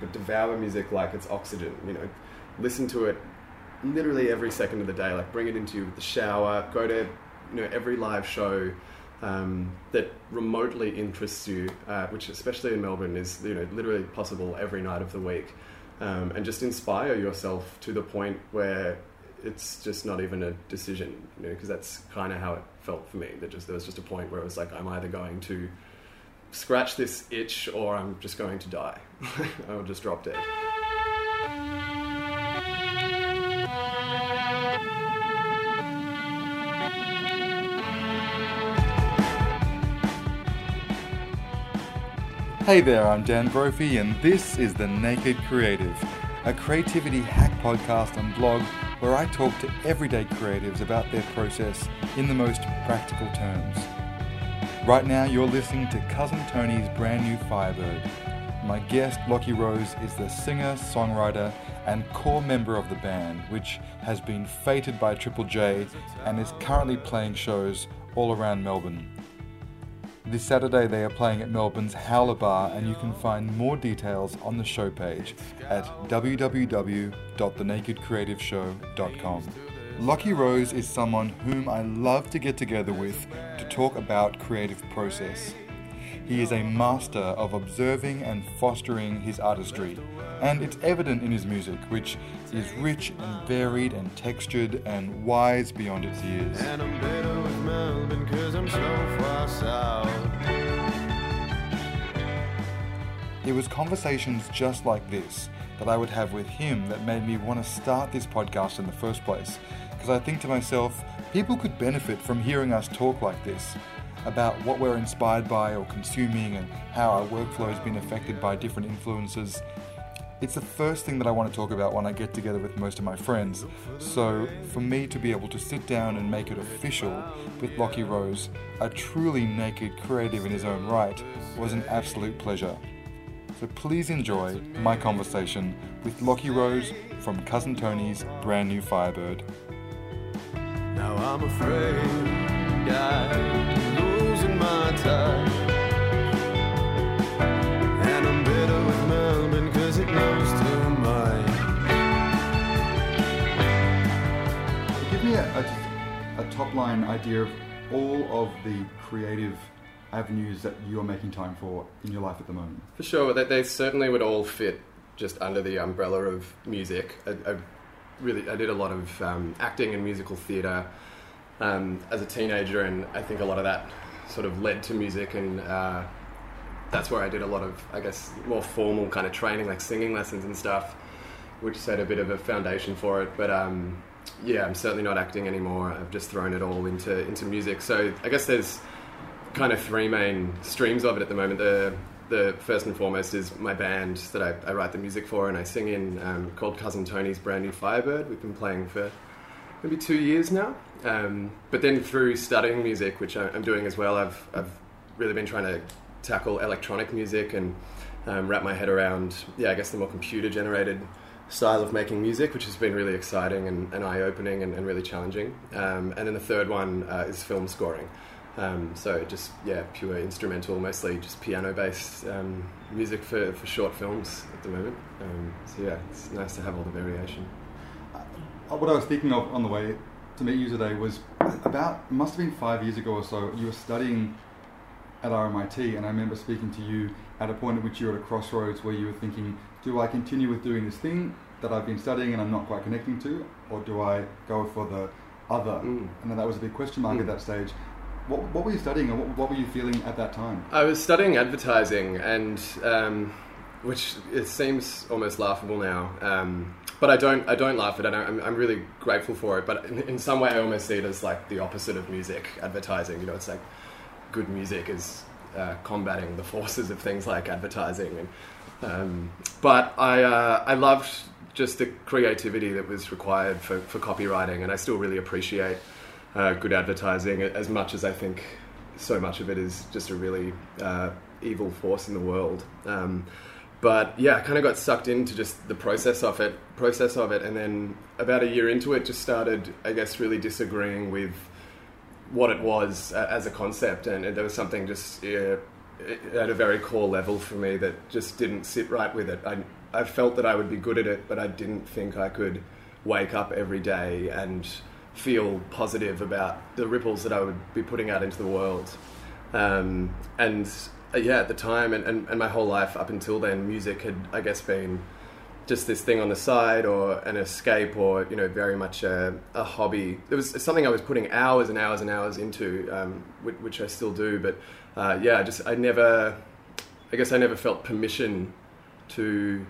but devour music like it's oxygen. You know, listen to it literally every second of the day. Like bring it into the shower. Go to you know every live show. Um, that remotely interests you, uh, which especially in Melbourne is you know literally possible every night of the week, um, and just inspire yourself to the point where it's just not even a decision, you know, because that's kind of how it felt for me. That just there was just a point where it was like I'm either going to scratch this itch or I'm just going to die. I will just drop dead. Hey there, I'm Dan Brophy, and this is The Naked Creative, a creativity hack podcast and blog where I talk to everyday creatives about their process in the most practical terms. Right now, you're listening to Cousin Tony's brand new Firebird. My guest, Lachy Rose, is the singer, songwriter, and core member of the band, which has been feted by Triple J and is currently playing shows all around Melbourne. This Saturday they are playing at Melbourne's Howler Bar, and you can find more details on the show page at www.thenakedcreativeshow.com. Lachy Rose is someone whom I love to get together with to talk about creative process. He is a master of observing and fostering his artistry, and it's evident in his music, which is rich and varied and textured and wise beyond its years. And I'm better with Melbourne cause I'm so far south. It was conversations just like this that I would have with him that made me want to start this podcast in the first place. Because I think to myself, people could benefit from hearing us talk like this about what we're inspired by or consuming and how our workflow has been affected by different influences. It's the first thing that I want to talk about when I get together with most of my friends. So, for me to be able to sit down and make it official with Lachy Rose, a truly naked creative in his own right, was an absolute pleasure. So please enjoy my conversation with Lachy Rose from Cousin Tony's brand new Firebird. Now I'm afraid I'm losing my touch. And I'm bitter with Melbourne cause it knows too much. Give me a, a, a top line idea of all of the creative avenues that you're making time for in your life at the moment. For sure, they, they certainly would all fit just under the umbrella of music. I, I really, I did a lot of um, acting and musical theatre um, as a teenager, and I think a lot of that sort of led to music, and uh, that's where I did a lot of, I guess, more formal kind of training, like singing lessons and stuff, which set a bit of a foundation for it. But um, yeah, I'm certainly not acting anymore. I've just thrown it all into into music. So I guess there's kind of three main streams of it at the moment. The the first and foremost is my band that I, I write the music for and I sing in, um, called Cousin Tony's Brand New Firebird. We've been playing for maybe two years now. Um, but then through studying music, which I, I'm doing as well, I've I've really been trying to tackle electronic music and um, wrap my head around, yeah, I guess the more computer generated style of making music, which has been really exciting and, and eye opening and, and, really challenging. Um, and then the third one uh, is film scoring. Um, so just yeah, pure instrumental, mostly just piano based um, music for, for short films at the moment. Um, so yeah, it's nice to have all the variation. Uh, What I was thinking of on the way to meet you today was about, must have been five years ago or so, you were studying at RMIT, and I remember speaking to you at a point at which you were at a crossroads where you were thinking, do I continue with doing this thing that I've been studying and I'm not quite connecting to, or do I go for the other? Mm. And then that was a big question mark Mm. at that stage. What, what were you studying, and what, what were you feeling at that time? I was studying advertising, and um, which it seems almost laughable now, um, but I don't. I don't laugh at it. I'm, I'm really grateful for it. But in, in some way, I almost see it as like the opposite of music advertising. You know, it's like good music is uh, combating the forces of things like advertising. And um, but I uh, I loved just the creativity that was required for, for copywriting, and I still really appreciate uh, good advertising as much as I think so much of it is just a really uh, evil force in the world. Um, but yeah, I kind of got sucked into just the process of it, process of it, and then about a year into it, just started, I guess, really disagreeing with what it was uh, as a concept, and, and there was something just yeah, at a very core level for me that just didn't sit right with it. I I felt that I would be good at it, but I didn't think I could wake up every day and feel positive about the ripples that I would be putting out into the world. Um, and uh, yeah, at the time and, and, and my whole life up until then, music had, I guess, been just this thing on the side or an escape or, you know, very much a, a hobby. It was something I was putting hours and hours and hours into, um, which, which I still do. But uh, yeah, I just I never, I guess I never felt permission to,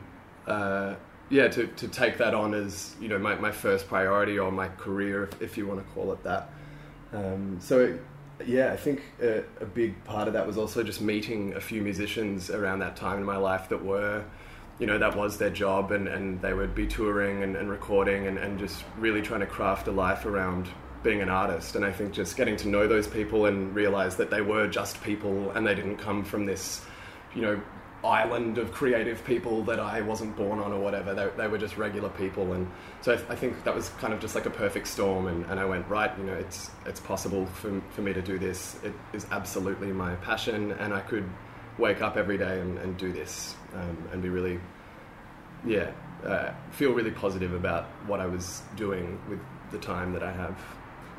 uh, yeah, to, to take that on as, you know, my, my first priority or my career, if, if you want to call it that. Um, so yeah, I think a, a, big part of that was also just meeting a few musicians around that time in my life that were, you know, that was their job and, and they would be touring and, and recording and, and just really trying to craft a life around being an artist. And I think just getting to know those people and realize that they were just people and they didn't come from this, you know, island of creative people that I wasn't born on or whatever. They, they were just regular people, and so I, I, think that was kind of just like a perfect storm. And, and I went right, you know, it's it's possible for, for me to do this. It is absolutely my passion, and I could wake up every day and, and do this um, and be really, yeah, uh, feel really positive about what I was doing with the time that I have.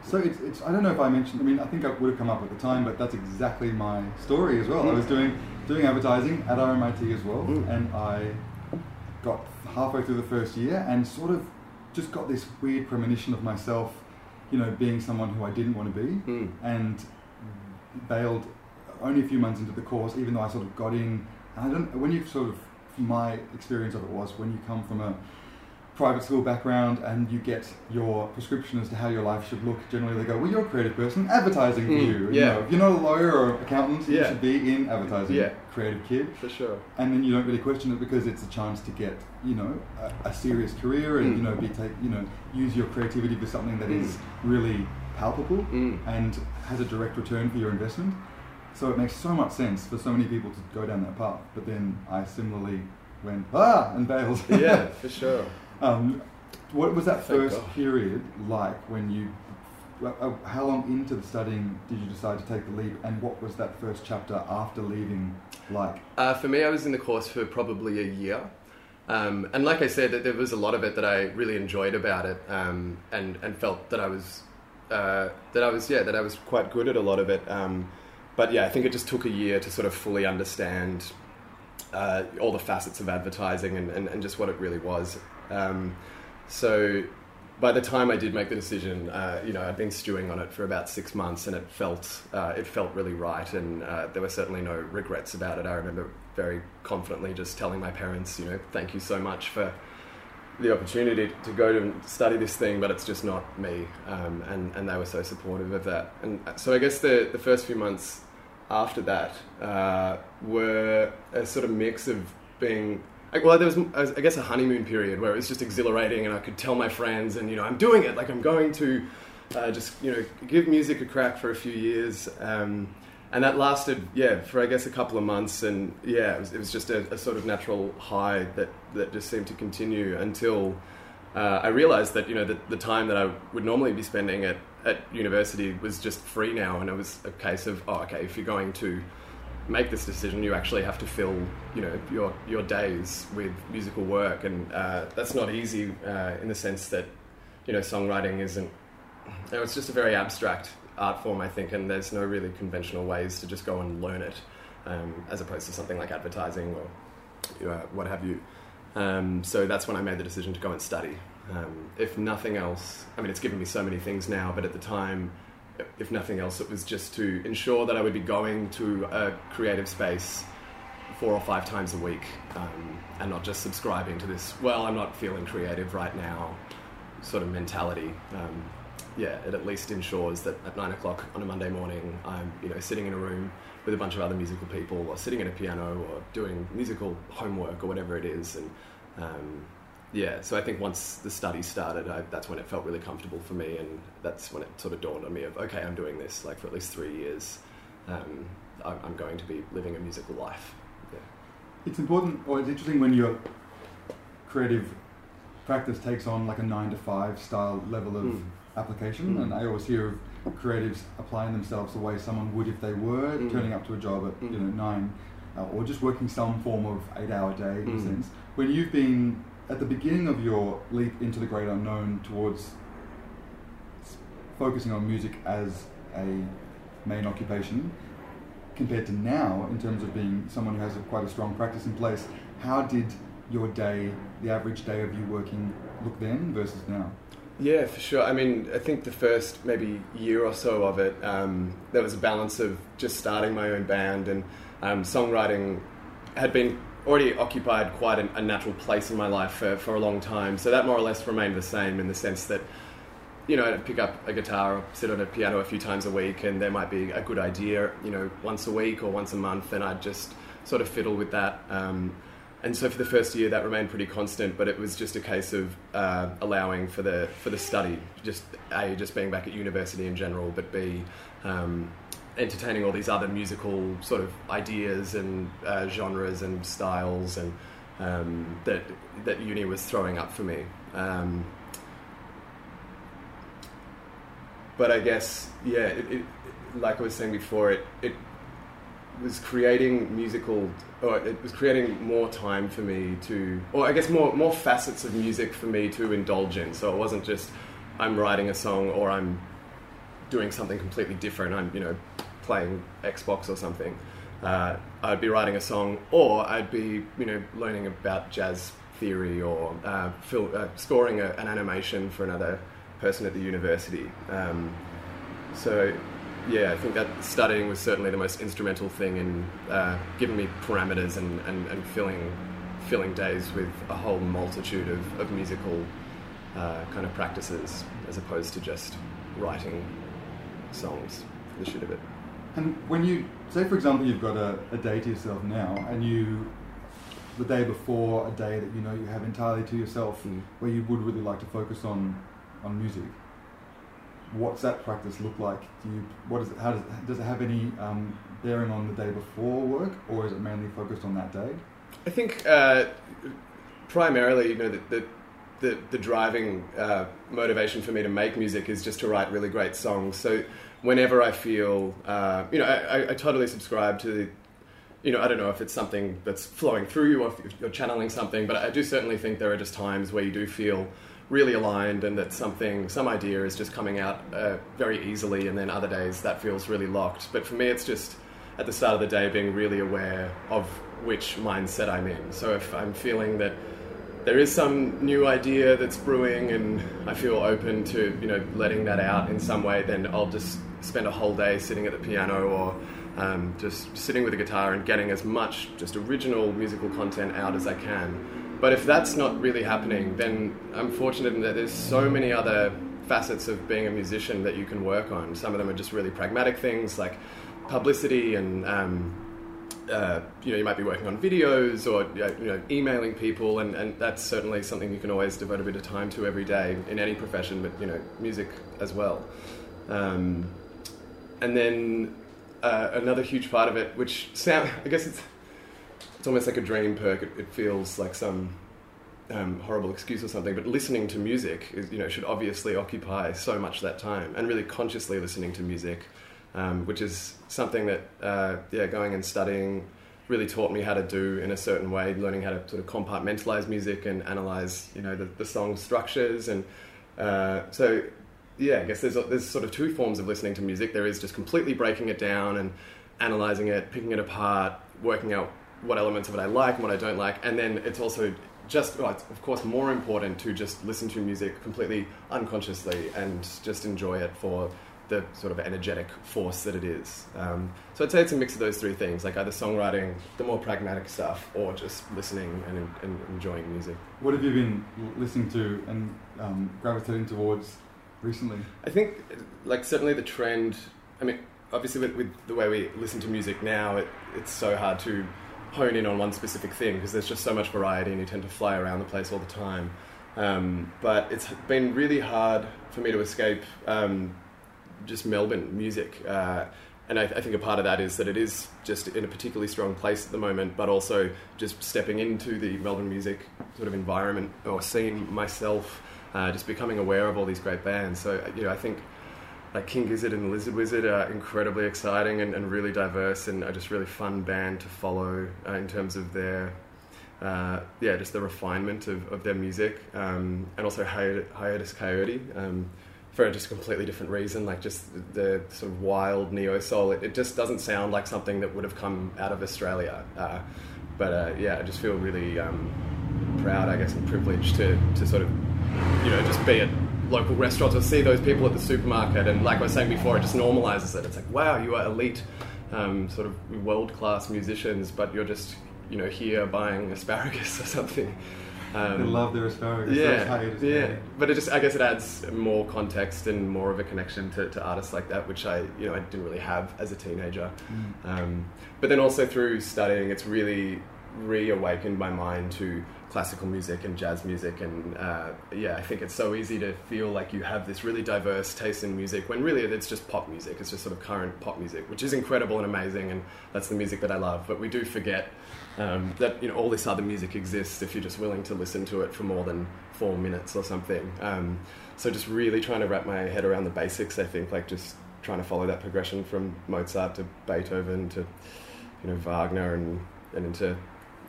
So it's, it's I don't know if I mentioned I mean I think I would have come up at the time but that's exactly my story as well. Mm. I was doing doing advertising at RMIT as well mm. and I got halfway through the first year and sort of just got this weird premonition of myself, you know, being someone who I didn't want to be mm. and bailed only a few months into the course even though I sort of got in I don't when you sort of my experience of it was when you come from a private school background and you get your prescription as to how your life should look, generally they go, well, you're a creative person, advertising for mm, you. Yeah. You know, if you're not a lawyer or accountant, yeah. you should be in advertising. Yeah. Creative kid. For sure. And then you don't really question it because it's a chance to get, you know, a, a serious career and, mm. you know, be take, you know, use your creativity for something that mm. is really palpable mm. and has a direct return for your investment. So it makes so much sense for so many people to go down that path. But then I similarly went, ah, and bailed. yeah, for sure. Um, what was that Thank first God. period like when you? Uh, how long into the studying did you decide to take the leap, and what was that first chapter after leaving like? Uh, for me, I was in the course for probably a year. Um, and like I said, there was a lot of it that I really enjoyed about it, um, and and felt that I was uh, that I was yeah that I was quite good at a lot of it. Um, but yeah, I think it just took a year to sort of fully understand uh, all the facets of advertising and, and, and, just what it really was. Um, so by the time I did make the decision, uh, you know, I'd been stewing on it for about six months, and it felt uh, it felt really right, and uh, there were certainly no regrets about it. I remember very confidently just telling my parents, you know, thank you so much for the opportunity to go to study this thing, but it's just not me, um, and and they were so supportive of that. And so I guess the the first few months after that uh, were a sort of mix of being well, there was, I guess, a honeymoon period where it was just exhilarating, and I could tell my friends, and you know, I'm doing it. Like I'm going to uh, just you know give music a crack for a few years, um, and that lasted, yeah, for I guess a couple of months, and yeah, it was, it was just a, a, sort of natural high that that just seemed to continue until uh, I realized that you know the, the time that I would normally be spending at at university was just free now, and it was a case of oh, okay, if you're going to make this decision, you actually have to fill, you know, your your days with musical work, and uh, that's not easy uh, in the sense that, you know, songwriting isn't. You know, it's just a very abstract art form, I think, and there's no really conventional ways to just go and learn it, um, as opposed to something like advertising or what have you. Um, so that's when I made the decision to go and study. Um, if nothing else, I mean, it's given me so many things now, but at the time, if nothing else, it was just to ensure that I would be going to a creative space four or five times a week um, and not just subscribing to this, well, I'm not feeling creative right now sort of mentality. Um, yeah, it at least ensures that at nine o'clock on a Monday morning, I'm you know sitting in a room with a bunch of other musical people, or sitting at a piano, or doing musical homework, or whatever it is, and um, yeah, so I think once the study started, I, that's when it felt really comfortable for me, and that's when it sort of dawned on me of okay, I'm doing this like for at least three years. Um, I'm going to be living a musical life. Yeah. It's important, or it's interesting when your creative practice takes on like a nine to five style level of mm. application, mm. and I always hear of creatives applying themselves the way someone would if they were mm. turning up to a job at you know nine uh, or just working some form of eight-hour day in a Mm. sense. When you've been at the beginning of your leap into the great unknown towards focusing on music as a main occupation, compared to now, in terms of being someone who has a, quite a strong practice in place, how did your day, the average day of you working, look then versus now? Yeah, for sure. I mean, I think the first maybe year or so of it, um, there was a balance of just starting my own band and um, songwriting had been already occupied quite an, a natural place in my life for, for a long time. So that more or less remained the same in the sense that, you know, I'd pick up a guitar or sit on a piano a few times a week and there might be a good idea, you know, once a week or once a month and I'd just sort of fiddle with that. Um, and so for the first year that remained pretty constant, but it was just a case of uh, allowing for the for the study, just a just being back at university in general, but b um, entertaining all these other musical sort of ideas and uh, genres and styles and um, that that uni was throwing up for me. Um, but I guess yeah, it, it, like I was saying before, it it was creating musical, or it was creating more time for me to, or I guess more more facets of music for me to indulge in. So it wasn't just I'm writing a song or I'm doing something completely different. I'm you know playing Xbox or something. Uh, I'd be writing a song, or I'd be you know learning about jazz theory or uh, fil- uh, scoring a, an animation for another person at the university. Um, so yeah, I think that studying was certainly the most instrumental thing in uh, giving me parameters and, and, and filling filling days with a whole multitude of, of musical uh, kind of practices as opposed to just writing songs for the shit of it. And when you say, for example, you've got a, a day to yourself now, and you, the day before a day that you know you have entirely to yourself, Mm. where you would really like to focus on on music. What's that practice look like? Do you what is it? How does it, does it have any um, bearing on the day before work, or is it mainly focused on that day? I think uh, primarily, you know, the, the, the, the driving uh, motivation for me to make music is just to write really great songs. So whenever I feel, uh, you know, I, I, totally subscribe to the, you know, I don't know if it's something that's flowing through you or if you're channeling something, but I do certainly think there are just times where you do feel really aligned and that something, some idea is just coming out uh, very easily, and then other days that feels really locked. But for me, it's just at the start of the day being really aware of which mindset I'm in. So if I'm feeling that there is some new idea that's brewing and I feel open to you know letting that out in some way, then I'll just spend a whole day sitting at the piano or um, just sitting with a guitar and getting as much just original musical content out as I can. But if that's not really happening, then I'm fortunate in that there's so many other facets of being a musician that you can work on. Some of them are just really pragmatic things like publicity and um, uh, you know, you might be working on videos or you know, emailing people, and, and that's certainly something you can always devote a bit of time to every day in any profession, but you know, music as well. Um, and then uh, another huge part of it, which sound, I guess it's it's almost like a dream perk. It, it feels like some um, horrible excuse or something, but listening to music is, you know, should obviously occupy so much of that time, and really consciously listening to music, um, which is something that, uh, yeah, going and studying really taught me how to do in a certain way, learning how to sort of compartmentalize music and analyze, you know, the, the song structures, and uh, so yeah, I guess there's there's sort of two forms of listening to music. There is just completely breaking it down and analyzing it, picking it apart, working out what elements of it I like and what I don't like, and then it's also just, well, it's of course, more important to just listen to music completely unconsciously and just enjoy it for the sort of energetic force that it is. Um, so I'd say it's a mix of those three things, like either songwriting, the more pragmatic stuff, or just listening and, and enjoying music. What have you been listening to and um, gravitating towards recently? I think, like, certainly the trend. I mean, obviously, with, with the way we listen to music now, it, it's so hard to hone in on one specific thing because there's just so much variety and you tend to fly around the place all the time. Um, but it's been really hard for me to escape um, just Melbourne music. Uh, and I, I think a part of that is that it is just in a particularly strong place at the moment, but also just stepping into the Melbourne music sort of environment or scene myself, uh, just becoming aware of all these great bands. So, you know, I think like King Gizzard and Lizard Wizard are incredibly exciting and, and really diverse, and are just really fun band to follow uh, in terms of their uh, yeah, just the refinement of, of their music, um, and also Hiatus, Hiatus Kaiyote um, for just a completely different reason, like just the, sort of wild neo soul. It, it, just doesn't sound like something that would have come out of Australia. Uh, but uh, yeah, I just feel really um, proud, I guess, and privileged to, to sort of, you know, just be at local restaurants or see those people at the supermarket. And like I was saying before, it just normalizes it. It's like, wow, you are elite, um, sort of world class musicians, but you're just you know here buying asparagus or something. Um, they love their asparagus. Yeah, yeah. But it just, I guess, it adds more context and more of a connection to, to, artists like that, which I, you know, I didn't really have as a teenager. Mm. Um, but then also through studying, it's really reawakened my mind to classical music and jazz music and uh, yeah i think it's so easy to feel like you have this really diverse taste in music when really it's just pop music it's just sort of current pop music which is incredible and amazing and that's the music that i love but we do forget um, that you know all this other music exists if you're just willing to listen to it for more than four minutes or something. Um, so just really trying to wrap my head around the basics i think like just trying to follow that progression from mozart to beethoven to you know wagner and, and into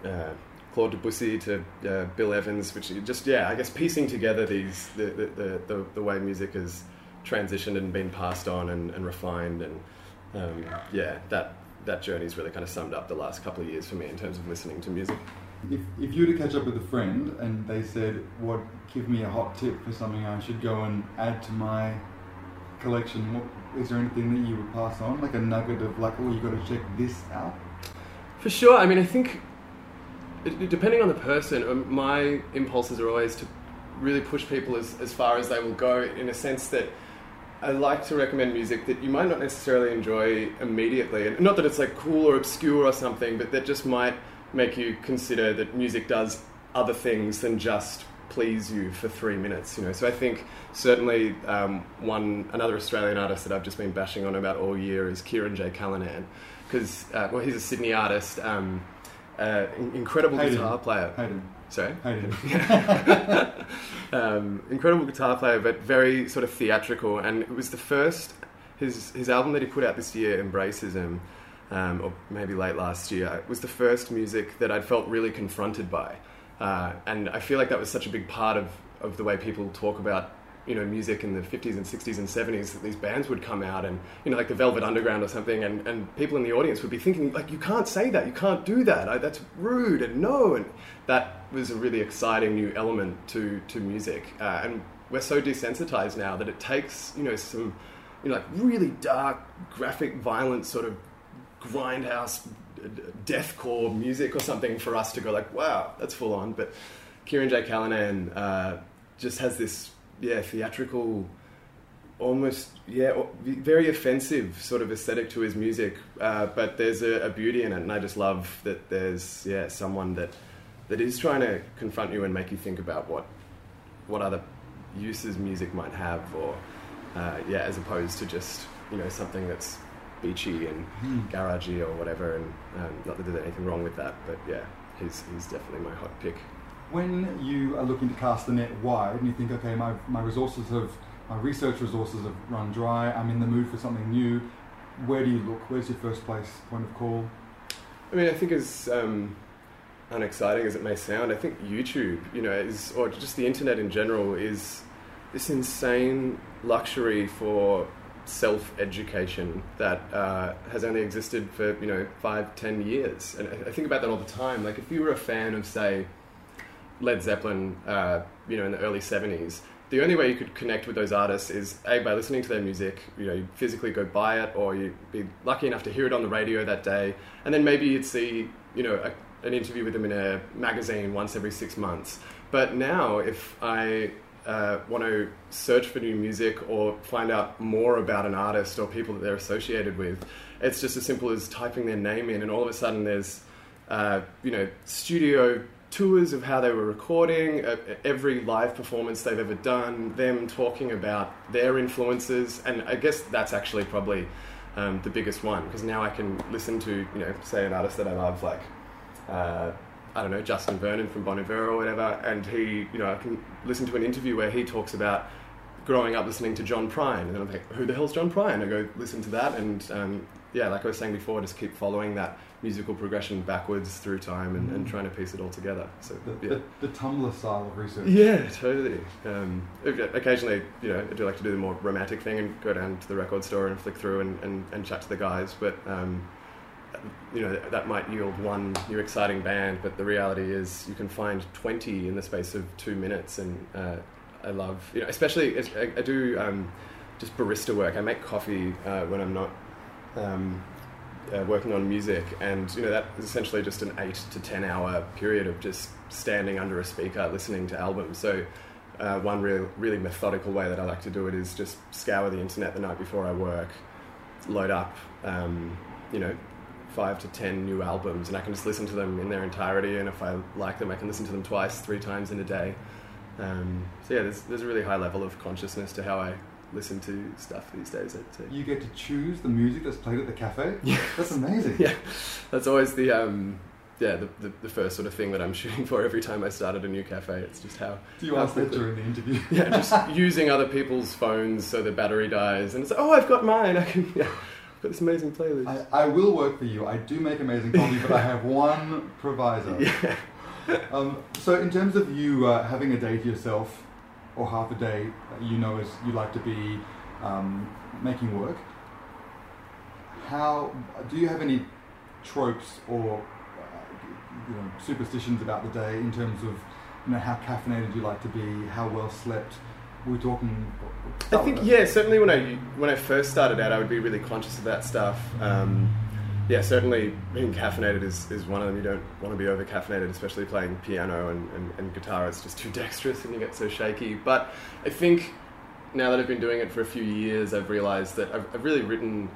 uh, Claude Debussy to uh, Bill Evans, which just yeah, I guess piecing together these the the, the, the way music has transitioned and been passed on and, and refined, and um, yeah, that that journey's really kind of summed up the last couple of years for me in terms of listening to music. If, if you were to catch up with a friend and they said, "What? Give me a hot tip for something I should go and add to my collection," what, is there anything that you would pass on, like a nugget of like, "Oh, you got to check this out"? For sure. I mean, I think depending on the person, um, my impulses are always to really push people as, as far as they will go in a sense that I like to recommend music that you might not necessarily enjoy immediately. And not that it's like cool or obscure or something, but that just might make you consider that music does other things than just please you for three minutes. You know, so I think certainly um, one another Australian artist that I've just been bashing on about all year is Kirin J. Callinan, because uh, well, he's a Sydney artist. Um, uh, incredible Hayden. guitar player. Hayden. Sorry? Hayden. um, incredible guitar player, but very sort of theatrical. And it was the first, his, his album that he put out this year, Embracism, um, or maybe late last year, was the first music that I'd felt really confronted by. Uh, and I feel like that was such a big part of, of the way people talk about you know music in the 50s and 60s and 70s that these bands would come out and you know like the velvet underground or something and, and people in the audience would be thinking like you can't say that. You can't do that. I, that's rude and no and that was a really exciting new element to to music. Uh, and we're so desensitized now that it takes you know some you know like really dark graphic violent sort of grindhouse deathcore music or something for us to go like wow that's full on. But Kirin J. Callinan uh, just has this yeah theatrical almost yeah very offensive sort of aesthetic to his music uh, but there's a, a, beauty in it and i just love that there's yeah someone that that is trying to confront you and make you think about what what other uses music might have or uh, yeah as opposed to just you know something that's beachy and mm. garagey or whatever and um, not that there's anything wrong with that but yeah he's, he's definitely my hot pick when you are looking to cast the net wide and you think, okay, my, my resources have, my research resources have run dry, I'm in the mood for something new, where do you look? Where's your first place point of call? I mean, I think as um, unexciting as it may sound, I think YouTube, you know, is, or just the internet in general, is this insane luxury for self-education that uh, has only existed for you know five, ten years. And I think about that all the time. Like, if you were a fan of, say, Led Zeppelin, uh, you know, in the early '70s, the only way you could connect with those artists is a by listening to their music. You know, you physically go buy it, or you'd be lucky enough to hear it on the radio that day, and then maybe you'd see, you know, a, an interview with them in a magazine once every six months. But now, if I uh, want to search for new music or find out more about an artist or people that they're associated with, it's just as simple as typing their name in, and all of a sudden there's, uh, you know, studio tours of how they were recording, uh, every live performance they've ever done, them talking about their influences, and I guess that's actually probably um, the biggest one because now I can listen to, you know, say an artist that I love, like uh, I don't know, Justin Vernon from Bon Iver or whatever, and he, you know, I can listen to an interview where he talks about growing up listening to John Prine, and then I'm like, who the hell's John Prine? I go listen to that, and um, yeah, like I was saying before, just keep following that musical progression backwards through time and, and trying to piece it all together. So The, yeah. the, the Tumblr style of research. Yeah, totally. Um, occasionally, you know, I do like to do the more romantic thing and go down to the record store and flick through and, and, and chat to the guys. But, um, you know, that might yield one new exciting band, but the reality is you can find 20 in the space of two minutes. And uh, I love, you know, especially, as- I, I do um, just barista work. I make coffee uh, when I'm not. Um, uh, working on music, and you know that is essentially just an eight to ten hour period of just standing under a speaker listening to albums. So, uh, one real, really methodical way that I like to do it is just scour the internet the night before I work, load up, um, you know, five to ten new albums, and I can just listen to them in their entirety. And if I like them, I can listen to them twice, three times in a day. Um, so yeah, there's, there's a really high level of consciousness to how I listen to stuff these days. I'd say. You get to choose the music that's played at the cafe. Yeah. That's amazing. yeah, that's always the um, yeah the, the, the first sort of thing that I'm shooting for every time I start at a new cafe. It's just how Do you how ask that during the interview? yeah, just using other people's phones so the battery dies, and it's like, oh, I've got mine. I can yeah, I've got this amazing playlist. I, I will work for you. I do make amazing coffee, but I have one proviso. yeah. Um, so, in terms of you uh, having a day to yourself, or half a day, you know as you like to be um, making work, how do you have any tropes or uh, you know, superstitions about the day in terms of you know how caffeinated you like to be, how well slept? We're talking. I think yeah, certainly when I when I first started out, I would be really conscious of that stuff. Um, yeah, certainly being caffeinated is, is one of them. You don't want to be over caffeinated, especially playing piano and, and, and guitar. It's just too dexterous and you get so shaky. But I think now that I've been doing it for a few years, I've realized that I've, I've really written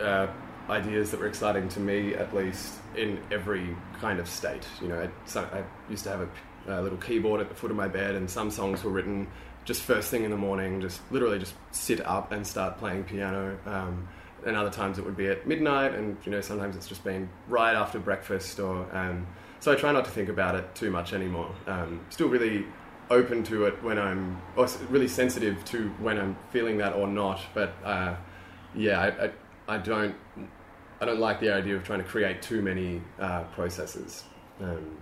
uh, ideas that were exciting to me, at least in every kind of state. You know, I, I used to have a, a little keyboard at the foot of my bed, and some songs were written just first thing in the morning, just literally just sit up and start playing piano. Um, and other times it would be at midnight, and you know sometimes it's just been right after breakfast. Or um, so I try not to think about it too much anymore. Um, still really open to it when I'm, or really sensitive to when I'm feeling that or not. But uh, yeah, I, I, I don't I don't like the idea of trying to create too many uh, processes. Um,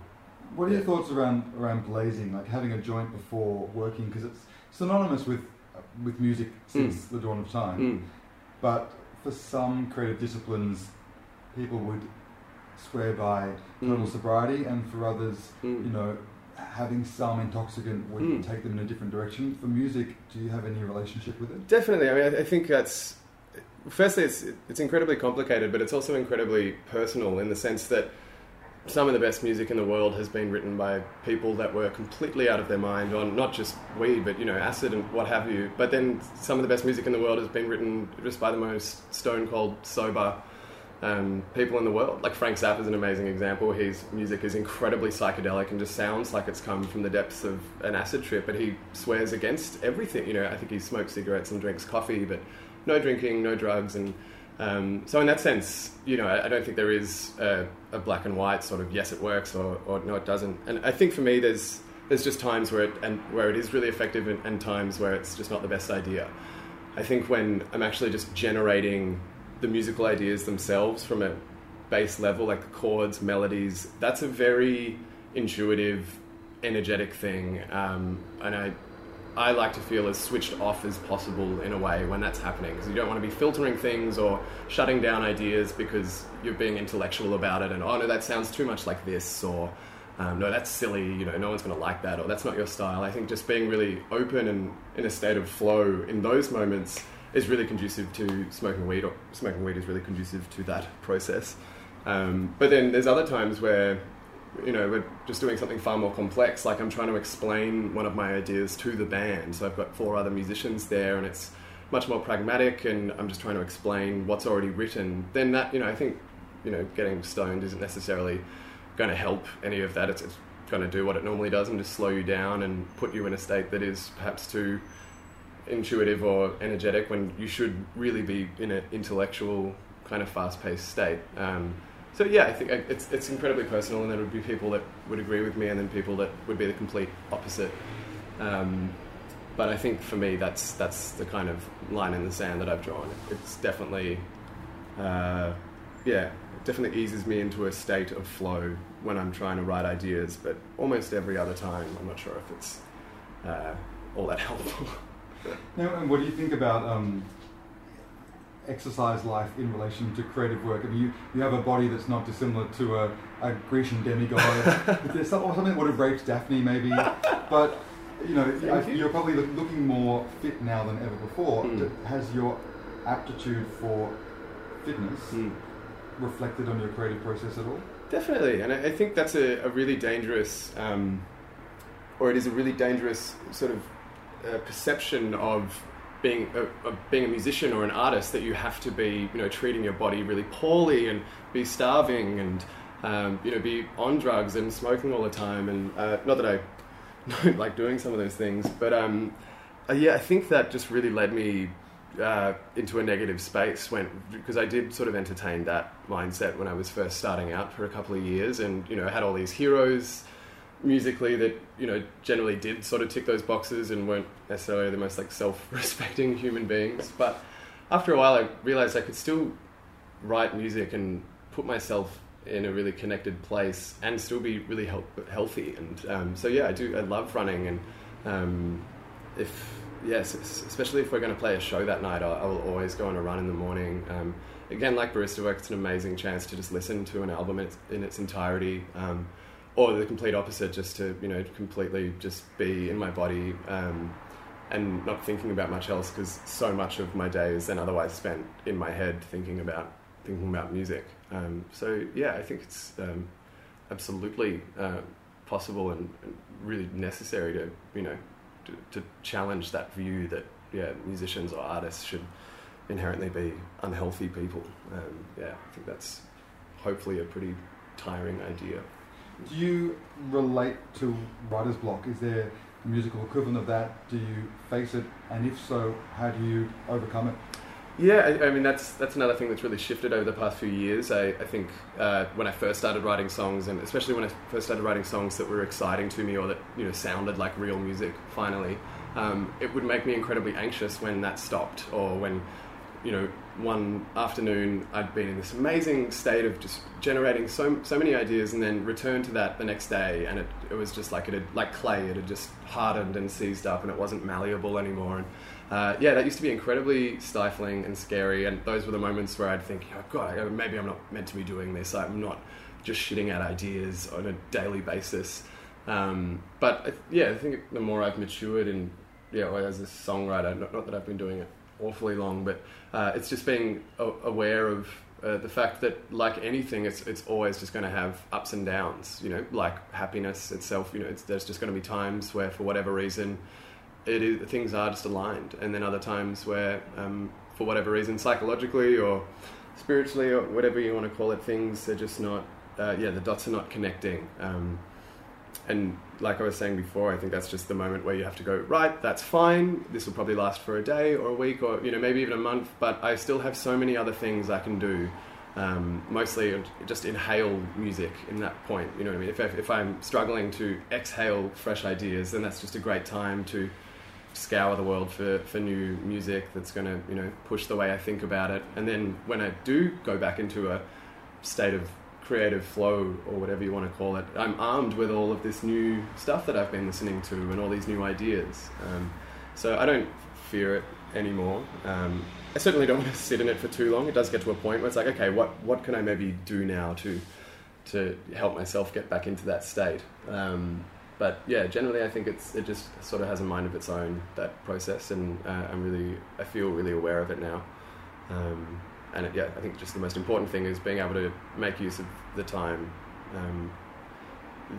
What are your thoughts around around blazing, like having a joint before working? Because it's synonymous with with music since the dawn of time. mm, But for some creative disciplines, people would swear by total Mm. sobriety, and for others, mm. you know, having some intoxicant would Mm. take them in a different direction. For music, do you have any relationship with it? Definitely. I mean, I, I think that's. Firstly, it's it's incredibly complicated, but it's also incredibly personal in the sense that some of the best music in the world has been written by people that were completely out of their mind on not just weed, but you know, acid and what have you. But then some of the best music in the world has been written just by the most stone cold sober um, people in the world. Like Frank Zappa is an amazing example. His music is incredibly psychedelic and just sounds like it's come from the depths of an acid trip. But he swears against everything. You know, I think he smokes cigarettes and drinks coffee, but no drinking, no drugs, and um, so in that sense, you know, I, I don't think there is a, a black and white sort of yes, it works or, or no, it doesn't. And I think for me, there's there's just times where it and where it is really effective and, and times where it's just not the best idea. I think when I'm actually just generating the musical ideas themselves from a base level, like the chords, melodies, that's a very intuitive, energetic thing. Um, and I, I like to feel as switched off as possible in a way when that's happening because you don't want to be filtering things or shutting down ideas because you're being intellectual about it and oh no that sounds too much like this or um, no that's silly you know no one's going to like that or that's not your style. I think just being really open and in a state of flow in those moments is really conducive to smoking weed or smoking weed is really conducive to that process. Um, but then there's other times where you know, we're just doing something far more complex. Like I'm trying to explain one of my ideas to the band. So I've got four other musicians there, and it's much more pragmatic. And I'm just trying to explain what's already written. Then that, you know, I think, you know, getting stoned isn't necessarily going to help any of that. It's, it's going to do what it normally does and just slow you down and put you in a state that is perhaps too intuitive or energetic when you should really be in an intellectual kind of fast-paced state. Um, so yeah, I think it's it's incredibly personal, and there would be people that would agree with me, and then people that would be the complete opposite. Um, but I think for me, that's that's the kind of line in the sand that I've drawn. It's definitely, uh, yeah, it definitely eases me into a state of flow when I'm trying to write ideas. But almost every other time, I'm not sure if it's uh, all that helpful. Now, what do you think about um, exercise life in relation to creative work? I mean, you, you have a body that's not dissimilar to a, a Grecian demigod. There's some, or something that would have raped Daphne, maybe. But, you know, I- you. you're probably look, looking more fit now than ever before. Mm. Has your aptitude for fitness Hmm. reflected on your creative process at all? Definitely, and I I think that's a, a really dangerous, um, or it is a really dangerous sort of uh, perception of being a, of being a musician or an artist that you have to be, you know, treating your body really poorly and be starving and um, you know be on drugs and smoking all the time. And uh, not that I don't like doing some of those things, but um, uh, yeah, I think that just really led me uh, into a negative space when because I did sort of entertain that mindset when I was first starting out for a couple of years, and you know had all these heroes musically that you know generally did sort of tick those boxes and weren't necessarily the most like self-respecting human beings. But after a while, I realized I could still write music and put myself in a really connected place and still be really health- healthy. And um, so yeah, I do. I love running, and um, if yes, especially if we're going to play a show that night, I will always go on a run in the morning. Um, again, like barista work, it's an amazing chance to just listen to an album in its, in its entirety. Or the complete opposite, just to you know completely just be in my body um, and not thinking about much else because so much of my day is then otherwise spent in my head thinking about thinking about music. Um, so yeah, I think it's um, absolutely uh, possible and, and really necessary to you know to, to challenge that view that yeah musicians or artists should inherently be unhealthy people. Um, yeah, I think that's hopefully a pretty tiring idea. Do you relate to writer's block? Is there a musical equivalent of that? Do you face it? And if so, how do you overcome it? Yeah, I, I mean that's that's another thing that's really shifted over the past few years. I, I think uh, when I first started writing songs, and especially when I first started writing songs that were exciting to me or that you know sounded like real music, finally, um, it would make me incredibly anxious when that stopped or when you know one afternoon I'd been in this amazing state of just generating so so many ideas, and then returned to that the next day, and it, it was just like it had like clay, it had just hardened and seized up, and it wasn't malleable anymore. And uh, yeah, that used to be incredibly stifling and scary, and those were the moments where I'd think, oh God, maybe I'm not meant to be doing this. I'm not just shitting out ideas on a daily basis. Um, but yeah, I think the more I've matured and yeah, well, as a songwriter, not, not that I've been doing it awfully long, but uh, it's just being aware of uh, the fact that, like anything, it's it's always just going to have ups and downs. You know, like happiness itself. You know, it's, there's just going to be times where, for whatever reason, it is things are just aligned, and then other times where, um, for whatever reason, psychologically or spiritually or whatever you want to call it, things are just not. Uh, yeah, the dots are not connecting. Um, and like I was saying before, I think that's just the moment where you have to go, right, that's fine. This will probably last for a day or a week or, you know, maybe even a month, but I still have so many other things I can do. Um, mostly just inhale music in that point. You know what I mean? If, if I'm struggling to exhale fresh ideas, then that's just a great time to scour the world for, for new music that's going to, you know, push the way I think about it. And then when I do go back into a state of creative flow or whatever you want to call it, I'm armed with all of this new stuff that I've been listening to and all these new ideas. Um, so I don't fear it anymore. Um, I certainly don't want to sit in it for too long. It does get to a point where it's like, okay, what, what can I maybe do now to to help myself get back into that state? Um, but yeah, generally, I think it's it just sort of has a mind of its own that process, and uh, I'm really I feel really aware of it now. Um, and it, yeah, I think just the most important thing is being able to make use of the time um,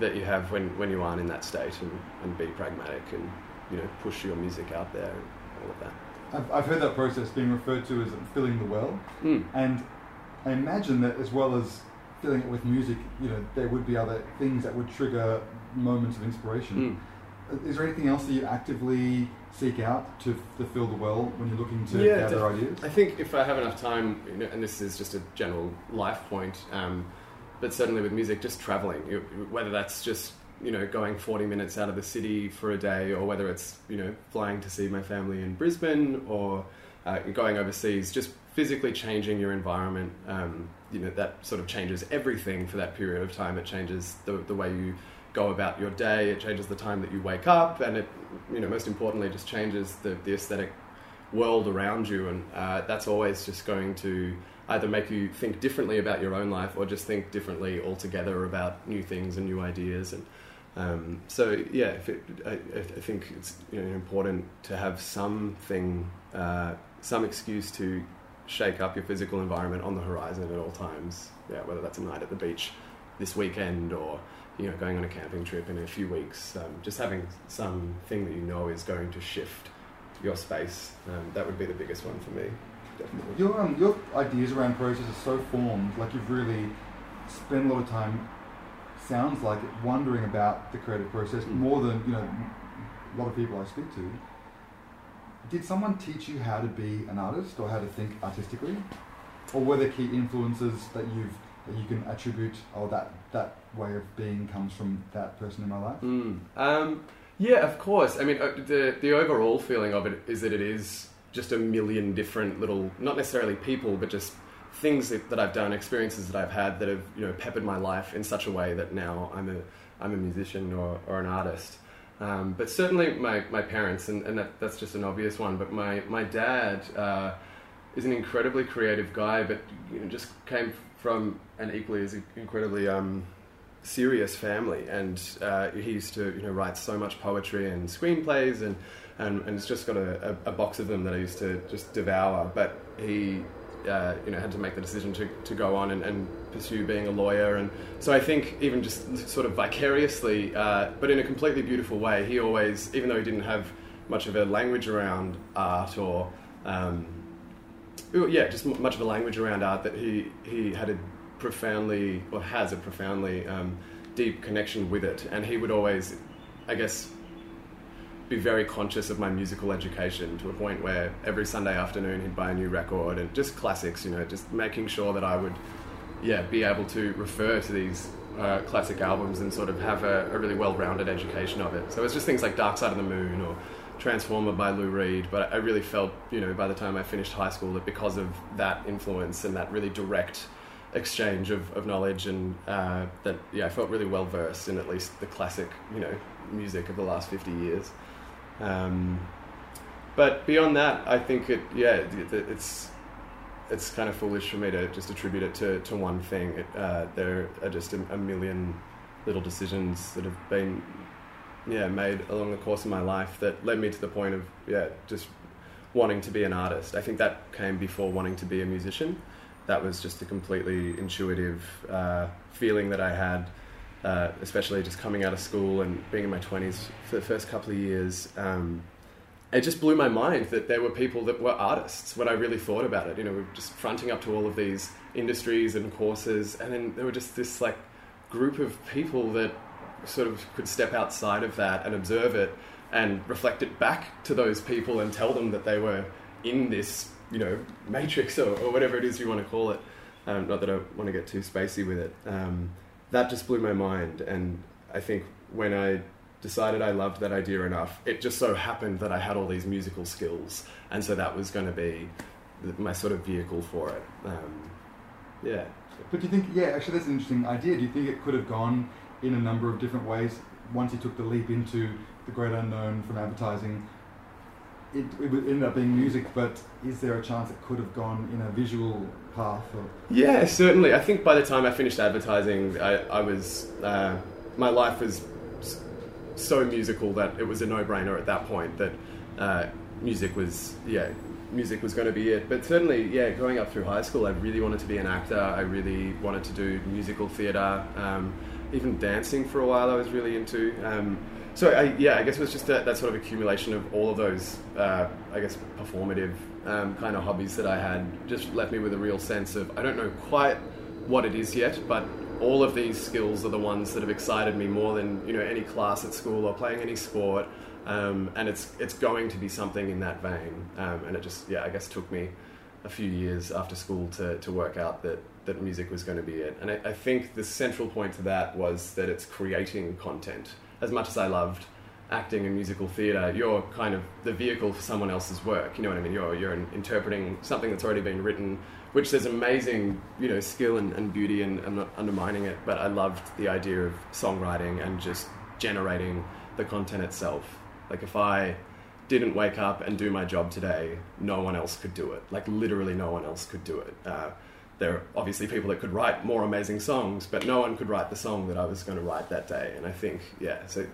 that you have when, when you aren't in that state and, and be pragmatic and you know push your music out there and all of that. I've, I've heard that process being referred to as filling the well. Mm. And I imagine that as well as filling it with music, you know, there would be other things that would trigger moments of inspiration. Mm. Is there anything else that you actively seek out to, to fill the well when you're looking to Yeah, gather def- ideas? I think if I have enough time, you know, and this is just a general life point, um, but certainly with music, just traveling, whether that's just you know going 40 minutes out of the city for a day, or whether it's you know flying to see my family in Brisbane or uh, going overseas, just physically changing your environment. Um, you know that sort of changes everything for that period of time. It changes the the way you go about your day. It changes the time that you wake up, and it you know most importantly just changes the the aesthetic world around you, and uh, that's always just going to either make you think differently about your own life or just think differently altogether about new things and new ideas. And um, so, yeah, it, I, I, think it's you know, important to have something, uh, some excuse to shake up your physical environment on the horizon at all times. Yeah, whether that's a night at the beach this weekend or you know going on a camping trip in a few weeks. Um, just having something that you know is going to shift your space. Um, that would be the biggest one for me. Definitely. Your um, your ideas around process are so formed. Like you've really spent a lot of time. Sounds like it, wondering about the creative process Mm. more than you know a lot of people I speak to. Did someone teach you how to be an artist or how to think artistically, or were there key influences that you've that you can attribute? Oh, that that way of being comes from that person in my life. Mm. Um, yeah, of course. I mean, uh, the the overall feeling of it is that it is just a million different little, not necessarily people, but just things that, that I've done, experiences that I've had that have you know peppered my life in such a way that now I'm a I'm a musician or, or an artist. Um, but certainly my, my parents, and, and that, that's just an obvious one. But my my dad uh, is an incredibly creative guy, but you know, just came from an equally as incredibly um, serious family, and uh, he used to you know write so much poetry and screenplays, and and, and it's just got a, a, a box of them that I used to just devour. But he uh, you know had to make the decision to, to go on and, and pursue being a lawyer, and so I think even just sort of vicariously, uh, but in a completely beautiful way, he always, even though he didn't have much of a language around art or um, yeah, just much of a language around art that he he had a profoundly or has a profoundly um, deep connection with it, and he would always, I guess, be very conscious of my musical education to a point where every Sunday afternoon he'd buy a new record and just classics, you know, just making sure that I would, yeah, be able to refer to these uh, classic albums and sort of have a, a really well-rounded education of it. So it's just things like Dark Side of the Moon or Transformer by Lou Reed, but I really felt, you know, by the time I finished high school that because of that influence and that really direct exchange of, of knowledge and uh, that, yeah, I felt really well versed in at least the classic, you know, music of the last 50 years. Um, but beyond that, I think it, yeah, it, it's, it's kind of foolish for me to just attribute it to, to one thing. It, uh, there are just a, a million little decisions that have been yeah made along the course of my life that led me to the point of yeah just wanting to be an artist. I think that came before wanting to be a musician. That was just a completely intuitive uh, feeling that I had, uh, especially just coming out of school and being in my twenties for the first couple of years. Um, it just blew my mind that there were people that were artists when I really thought about it. You know, just fronting up to all of these industries and courses, and then there were just this like group of people that sort of could step outside of that and observe it and reflect it back to those people and tell them that they were in this, you know, matrix or, or whatever it is you want to call it. Um, not that I want to get too spacey with it. Um, that just blew my mind, and I think when I decided I loved that idea enough, it just so happened that I had all these musical skills, and so that was going to be my sort of vehicle for it. Um, yeah. But do you think, yeah, actually, that's an interesting idea. Do you think it could have gone in a number of different ways once you took the leap into the great unknown from advertising? It, it would end up being music, but is there a chance it could have gone in a visual path? Or, Yeah, certainly. I think by the time I finished advertising, I, I was uh, my life was so musical that it was a no-brainer at that point that uh, music was yeah music was going to be it. But certainly, yeah, growing up through high school, I really wanted to be an actor. I really wanted to do musical theatre. Um, even dancing for a while, I was really into. Um, so I, yeah, I guess it was just that, that sort of accumulation of all of those, uh, I guess, performative um, kind of hobbies that I had just left me with a real sense of I don't know quite what it is yet, but all of these skills are the ones that have excited me more than you know any class at school or playing any sport. Um, and it's it's going to be something in that vein, um, and it just yeah I guess took me a few years after school to, to work out that, that music was going to be it. And I, I think the central point to that was that it's creating content. As much as I loved acting and musical theatre, you're kind of the vehicle for someone else's work. You know what I mean? You're, you're interpreting something that's already been written, which there's amazing, you know, skill and, and beauty and I'm not undermining it, but I loved the idea of songwriting and just generating the content itself. Like if I didn't wake up and do my job today, no one else could do it. Like literally no one else could do it. Uh, there are obviously people that could write more amazing songs, but no one could write the song that I was going to write that day. And I think, yeah, so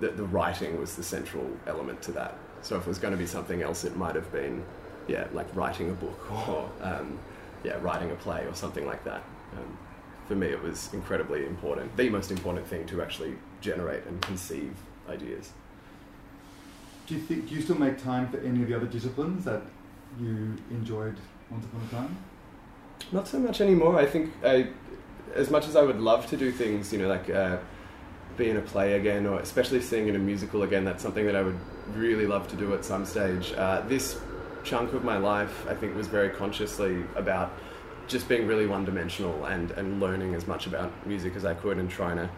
the, the writing was the central element to that. So if it was going to be something else, it might have been, yeah, like writing a book or, um, yeah, writing a play or something like that. Um, for me, it was incredibly important, the most important thing to actually generate and conceive ideas. Do you think? Do you still make time for any of the other disciplines that you enjoyed once upon a time? Not so much anymore. I think I, as much as I would love to do things, you know, like uh, be in a play again, or especially sing in a musical again. That's something that I would really love to do at some stage. Uh, this chunk of my life, I think, was very consciously about just being really one-dimensional and and learning as much about music as I could and trying to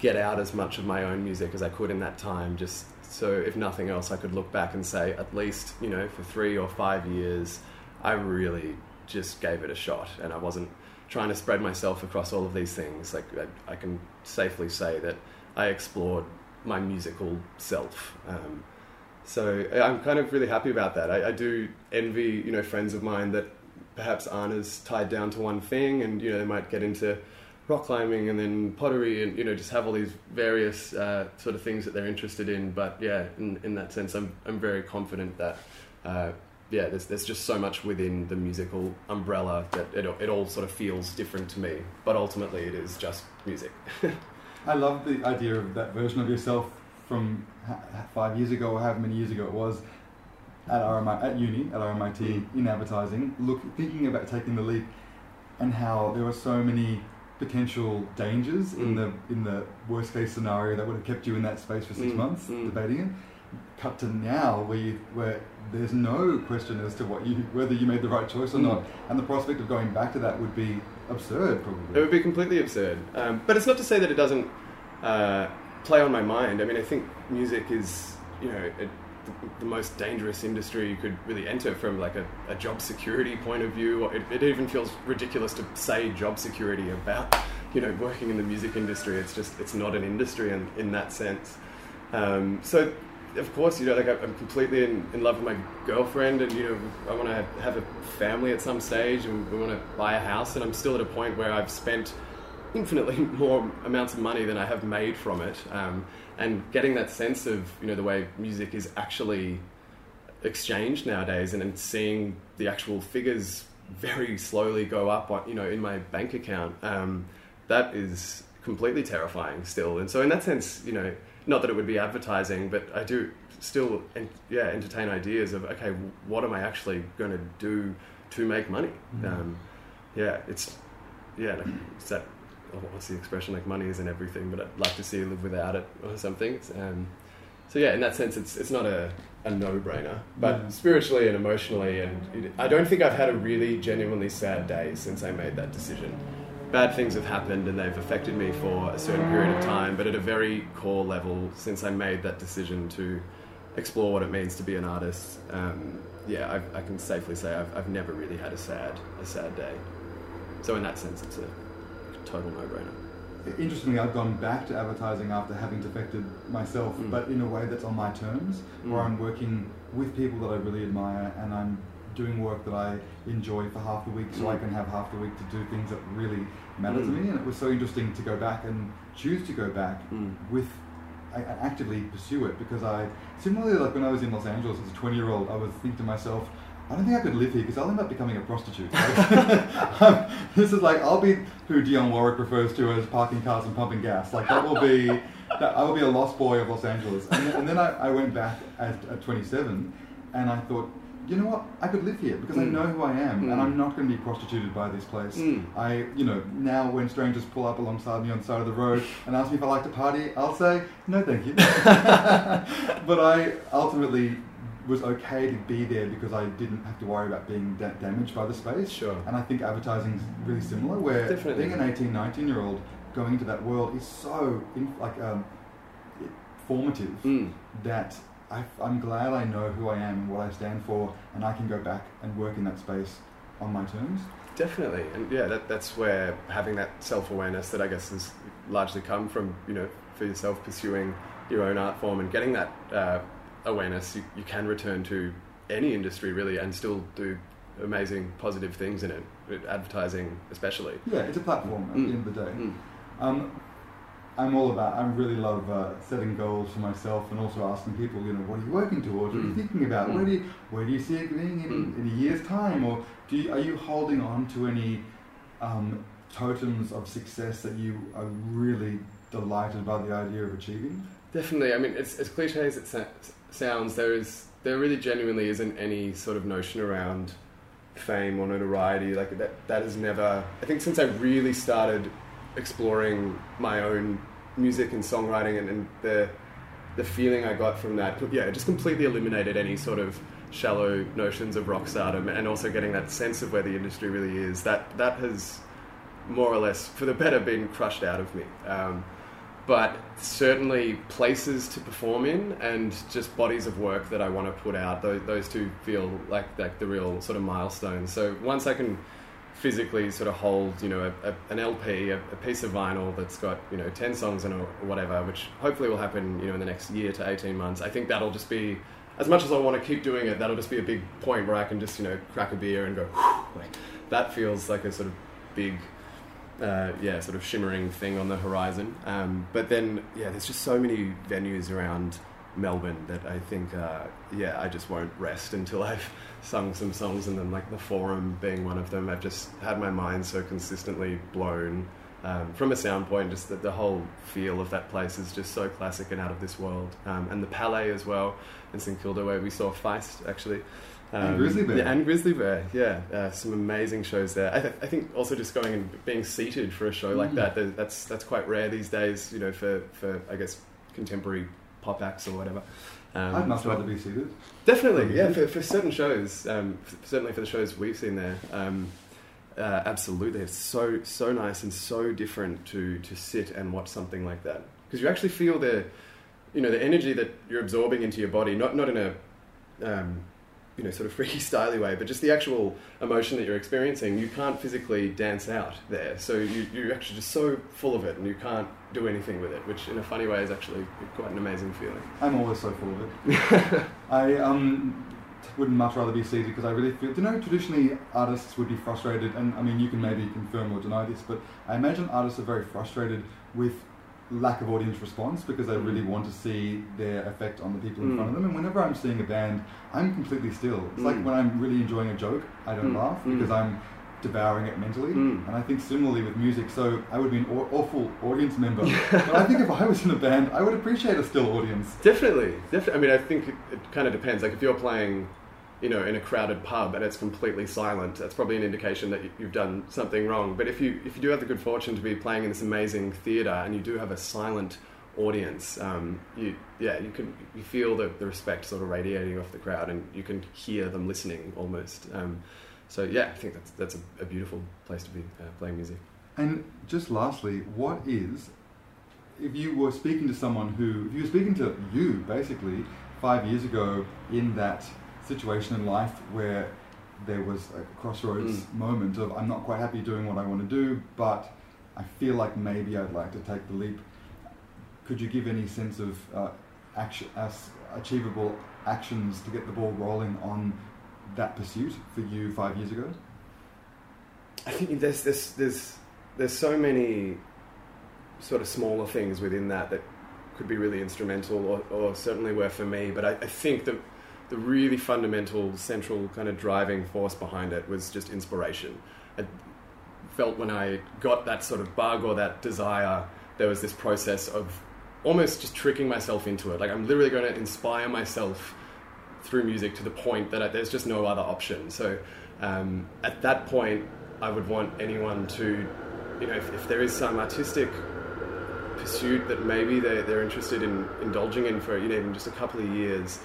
get out as much of my own music as I could in that time. Just so, if nothing else, I could look back and say, at least you know, for three or five years, I really just gave it a shot, and I wasn't trying to spread myself across all of these things. Like I, I can safely say that I explored my musical self. Um, so I'm kind of really happy about that. I, I, do envy, you know, friends of mine that perhaps aren't as tied down to one thing, and you know, they might get into rock climbing and then pottery, and you know, just have all these various uh, sort of things that they're interested in. But yeah, in, in that sense, I'm I'm very confident that. Uh, yeah, there's, there's just so much within the musical umbrella that it, it all sort of feels different to me. But ultimately, it is just music. I love the idea of that version of yourself from five years ago, or however many years ago it was, at RMI, at uni, at RMIT, mm. in advertising, look, thinking about taking the leap, and how there were so many potential dangers mm. in the in the worst case scenario that would have kept you in that space for six mm. months mm. debating it. Cut to now, where you, where there's no question as to what you whether you made the right choice or mm. not, and the prospect of going back to that would be absurd, probably. It would be completely absurd. Um, but it's not to say that it doesn't uh, play on my mind. I mean, I think music is you know the, the, most dangerous industry you could really enter from like a, a job security point of view. It, it even feels ridiculous to say job security about you know working in the music industry. It's just it's not an industry in, in that sense. Um, so of course, you know, like I'm completely in, in love with my girlfriend, and you know, I want to have a family at some stage, and we want to buy a house. And I'm still at a point where I've spent infinitely more amounts of money than I have made from it, um, and getting that sense of you know the way music is actually exchanged nowadays, and, and seeing the actual figures very slowly go up, you know, in my bank account. Um, that is completely terrifying still, and so in that sense, you know not that it would be advertising, but I do still, yeah, entertain ideas of okay, what am I actually going to do to make money? Mm-hmm. Um, yeah, it's yeah, like, it's that oh, what's the expression? Like money isn't everything, but I'd like to see you live without it or something. Um, so yeah, in that sense, it's it's not a, a no brainer, but yeah. spiritually and emotionally, and it, I don't think I've had a really genuinely sad day since I made that decision bad things have happened and they've affected me for a certain period of time, but at a very core level, since I made that decision to explore what it means to be an artist, um, yeah, I've, i can safely say I've, I've never really had a sad a sad day. So in that sense, it's a total no-brainer. Interestingly, I've gone back to advertising after having defected myself, mm. but in a way that's on my terms, mm. where I'm working with people that I really admire and I'm doing work that I enjoy for half the week so I mm. can have half the week to do things that really matter mm. to me. And it was so interesting to go back and choose to go back mm. with I, actively pursue it because I similarly like when I was in Los Angeles as a 20 year old I would think to myself I don't think I could live here because I'll end up becoming a prostitute. um, this is like I'll be who Dionne Warwick refers to as parking cars and pumping gas. Like that will be that I will be a lost boy of Los Angeles. And, and then I, I, went back at, at 27 and I thought you know what? I could live here because mm. I know who I am, mm. and I'm not going to be prostituted by this place. Mm. I, you know, now when strangers pull up alongside me on the side of the road and ask me if I like to party, I'll say no, thank you. but I ultimately was okay to be there because I didn't have to worry about being da- damaged by the space. Sure. And I think advertising is really similar, where Definitely. being an 18, 19 year old going into that world is so in, like um, formative Mm. that I, I'm glad I know who I am and what I stand for, and I can go back and work in that space on my terms. Definitely, and yeah, that, that's where having that self awareness that I guess has largely come from, you know, for yourself pursuing your own art form and getting that uh, awareness, you, you can return to any industry really and still do amazing positive things in it, advertising especially. Yeah, it's a platform at Mm. the end of the day. Mm. Um, I'm all about. I really love uh, setting goals for myself and also asking people, you know, what are you working towards? What are you Mm. thinking about? Mm. Where do you where do you see it being in, Mm. in a year's time? Or do you, are you holding on to any um, totems of success that you are really delighted by the idea of achieving? Definitely. I mean, it's as cliche as it sa- sounds. There is there really genuinely isn't any sort of notion around fame or notoriety like that. That has never. I think since I really started exploring my own music and songwriting and, and the the feeling I got from that, yeah, it just completely eliminated any sort of shallow notions of rock stardom and also getting that sense of where the industry really is. That that has more or less, for the better, been crushed out of me. Um, but certainly places to perform in and just bodies of work that I want to put out. Those, those two feel like like the real sort of milestones. So once I can physically sort of hold, you know, a, a, an LP, a, a piece of vinyl that's got you know ten songs in it or whatever, which hopefully will happen, you know, in the next year to eighteen months. I think that'll just be. As much as I want to keep doing it, that'll just be a big point where I can just, you know, crack a beer and go, like, that feels like a sort of big uh, yeah, sort of shimmering thing on the horizon. Um, but then, yeah, there's just so many venues around Melbourne that I think, uh, yeah, I just won't rest until I've sung some songs. And then, like the Forum being one of them, I've just had my mind so consistently blown. Um, from a sound point, just that the whole feel of that place is just so classic and out of this world. Um, and the Palais as well in St Kilda, where we saw Feist actually. And Grizzly Bear. Yeah, and Grizzly Bear, yeah, uh, some amazing shows there. I, th- I think also just going and being seated for a show like Mm. that, that's that's quite rare these days. You know, for, for I guess contemporary pop acts or whatever. Um, I'd much rather be seated. Definitely, yeah. For, for certain shows, um, f- certainly for the shows we've seen there, um, uh, absolutely, it's so so nice and so different to to sit and watch something like that because you actually feel the, you know, the energy that you're absorbing into your body, not not in a, um, you know, sort of freaky styly way, but just the actual emotion that you're experiencing. You can't physically dance out there, so you you're actually just so full of it, and you can't do anything with it, which in a funny way is actually quite an amazing feeling. I'm always so full of it. I um, wouldn't much rather be seated because I really feel. Do you know traditionally artists would be frustrated, and I mean you can maybe confirm or deny this, but I imagine artists are very frustrated with lack of audience response because they really want to see their effect on the people in Mm. front of them. And whenever I'm seeing a band, I'm completely still. It's like Mm. when I'm really enjoying a joke, I don't Mm. laugh Mm. because I'm devouring it mentally. Mm. And I think similarly with music, so I would be an aw- awful audience member. but I think if I was in a band, I would appreciate a still audience. Definitely, definitely. I mean, I think it, it kind of depends. Like if you're playing, you know, in a crowded pub and it's completely silent, that's probably an indication that you- you've done something wrong. But if you if you do have the good fortune to be playing in this amazing theatre and you do have a silent audience, um, you yeah, you can you feel the, the respect sort of radiating off the crowd, and you can hear them listening almost. Um, so yeah, I think that's that's a, a beautiful place to be uh, playing music. And just lastly, what is, if you were speaking to someone who, if you were speaking to you basically five years ago in that situation in life where there was a crossroads Mm. moment of I'm not quite happy doing what I want to do, but I feel like maybe I'd like to take the leap. Could you give any sense of uh, action, as achievable actions to get the ball rolling on that pursuit for you five years ago? I think there's there's there's there's so many sort of smaller things within that that could be really instrumental, or, or certainly were for me. But I, I think the the really fundamental, central kind of driving force behind it was just inspiration. I felt when I got that sort of bug or that desire, there was this process of almost just tricking myself into it. Like I'm literally going to inspire myself through music to the point that I, there's just no other option. So um, at that point, I would want anyone to, you know, if, if there is some artistic pursuit that maybe they're, they're interested in indulging in for you know even just a couple of years,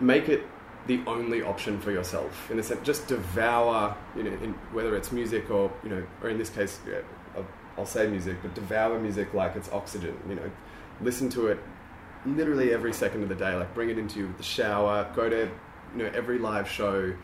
make it the only option for yourself. In a sense, just devour, you know, in, whether it's music or you know, or in this case, yeah, I'll, I'll say music, but devour music like it's oxygen. You know, listen to it literally every second of the day. Like bring it into you with the shower, go to you know every live show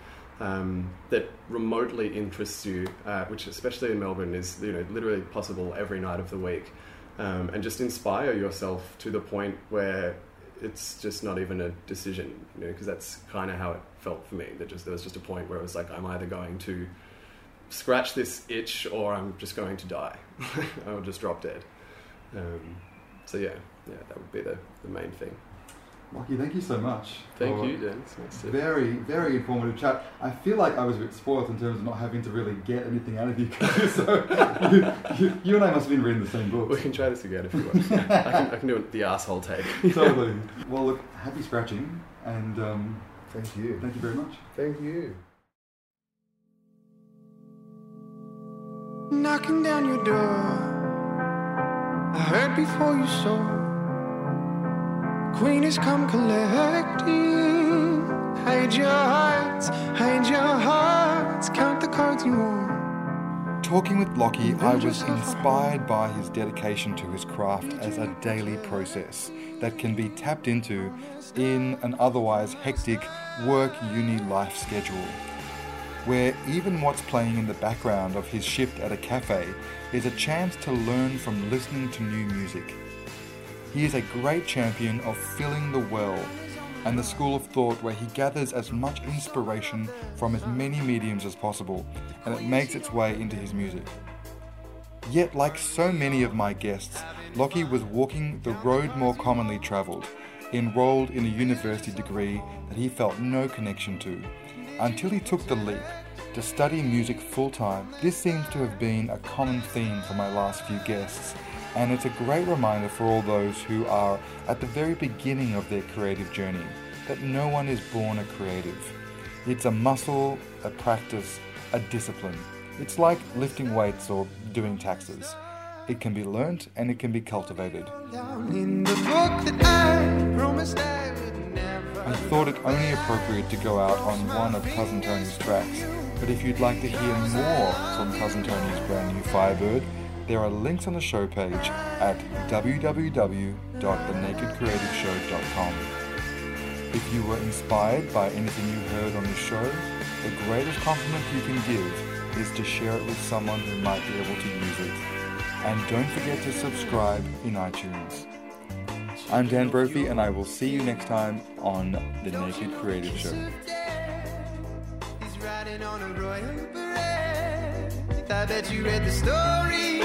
um, that remotely interests you, uh, which especially in Melbourne is you know literally possible every night of the week, um, and just inspire yourself to the point where it's just not even a decision, you know, because that's kind of how it felt for me. That just there was just a point where it was like I'm either going to scratch this itch or I'm just going to die. I'll just drop dead. Um, so yeah, yeah, that would be the, the main thing. Lachy, thank you so much. Thank you, Dan. Nice Very, very informative chat. I feel like I was a bit spoiled in terms of not having to really get anything out of you guys. so you, you, you and I must have been reading the same book. We can try this again if you want. I, can, I can do it the asshole take. totally. Well, look, happy scratching, and um, Thank you. thank you very much. Thank you. Knocking down your door. I heard before you saw. Queen has come collecting. Hide your hearts, hide your hearts. Count the cards you won. Talking with Lachy, I was inspired by his dedication to his craft as a daily process that can be tapped into in an otherwise hectic work uni life schedule, where even what's playing in the background of his shift at a cafe is a chance to learn from listening to new music. He is a great champion of filling the well and the school of thought where he gathers as much inspiration from as many mediums as possible and it makes its way into his music. Yet, like so many of my guests, Lachy was walking the road more commonly travelled, enrolled in a university degree that he felt no connection to, until he took the leap to study music full time. This seems to have been a common theme for my last few guests, and it's a great reminder for all those who are at the very beginning of their creative journey that no one is born a creative. It's a muscle, a practice, a discipline. It's like lifting weights or doing taxes. It can be learnt and it can be cultivated. Down in the book that I promised I would never. I thought it only appropriate to go out on one of Cousin Tony's tracks, but if you'd like to hear more from Cousin Tony's brand new Firebird, there are links on the show page at www.thenakedcreativeshow.com. If you were inspired by anything you heard on this show, the greatest compliment you can give is to share it with someone who might be able to use it. And don't forget to subscribe in iTunes. I'm Dan Brophy, and I will see you next time on The Naked Creative Show. I bet you read the story.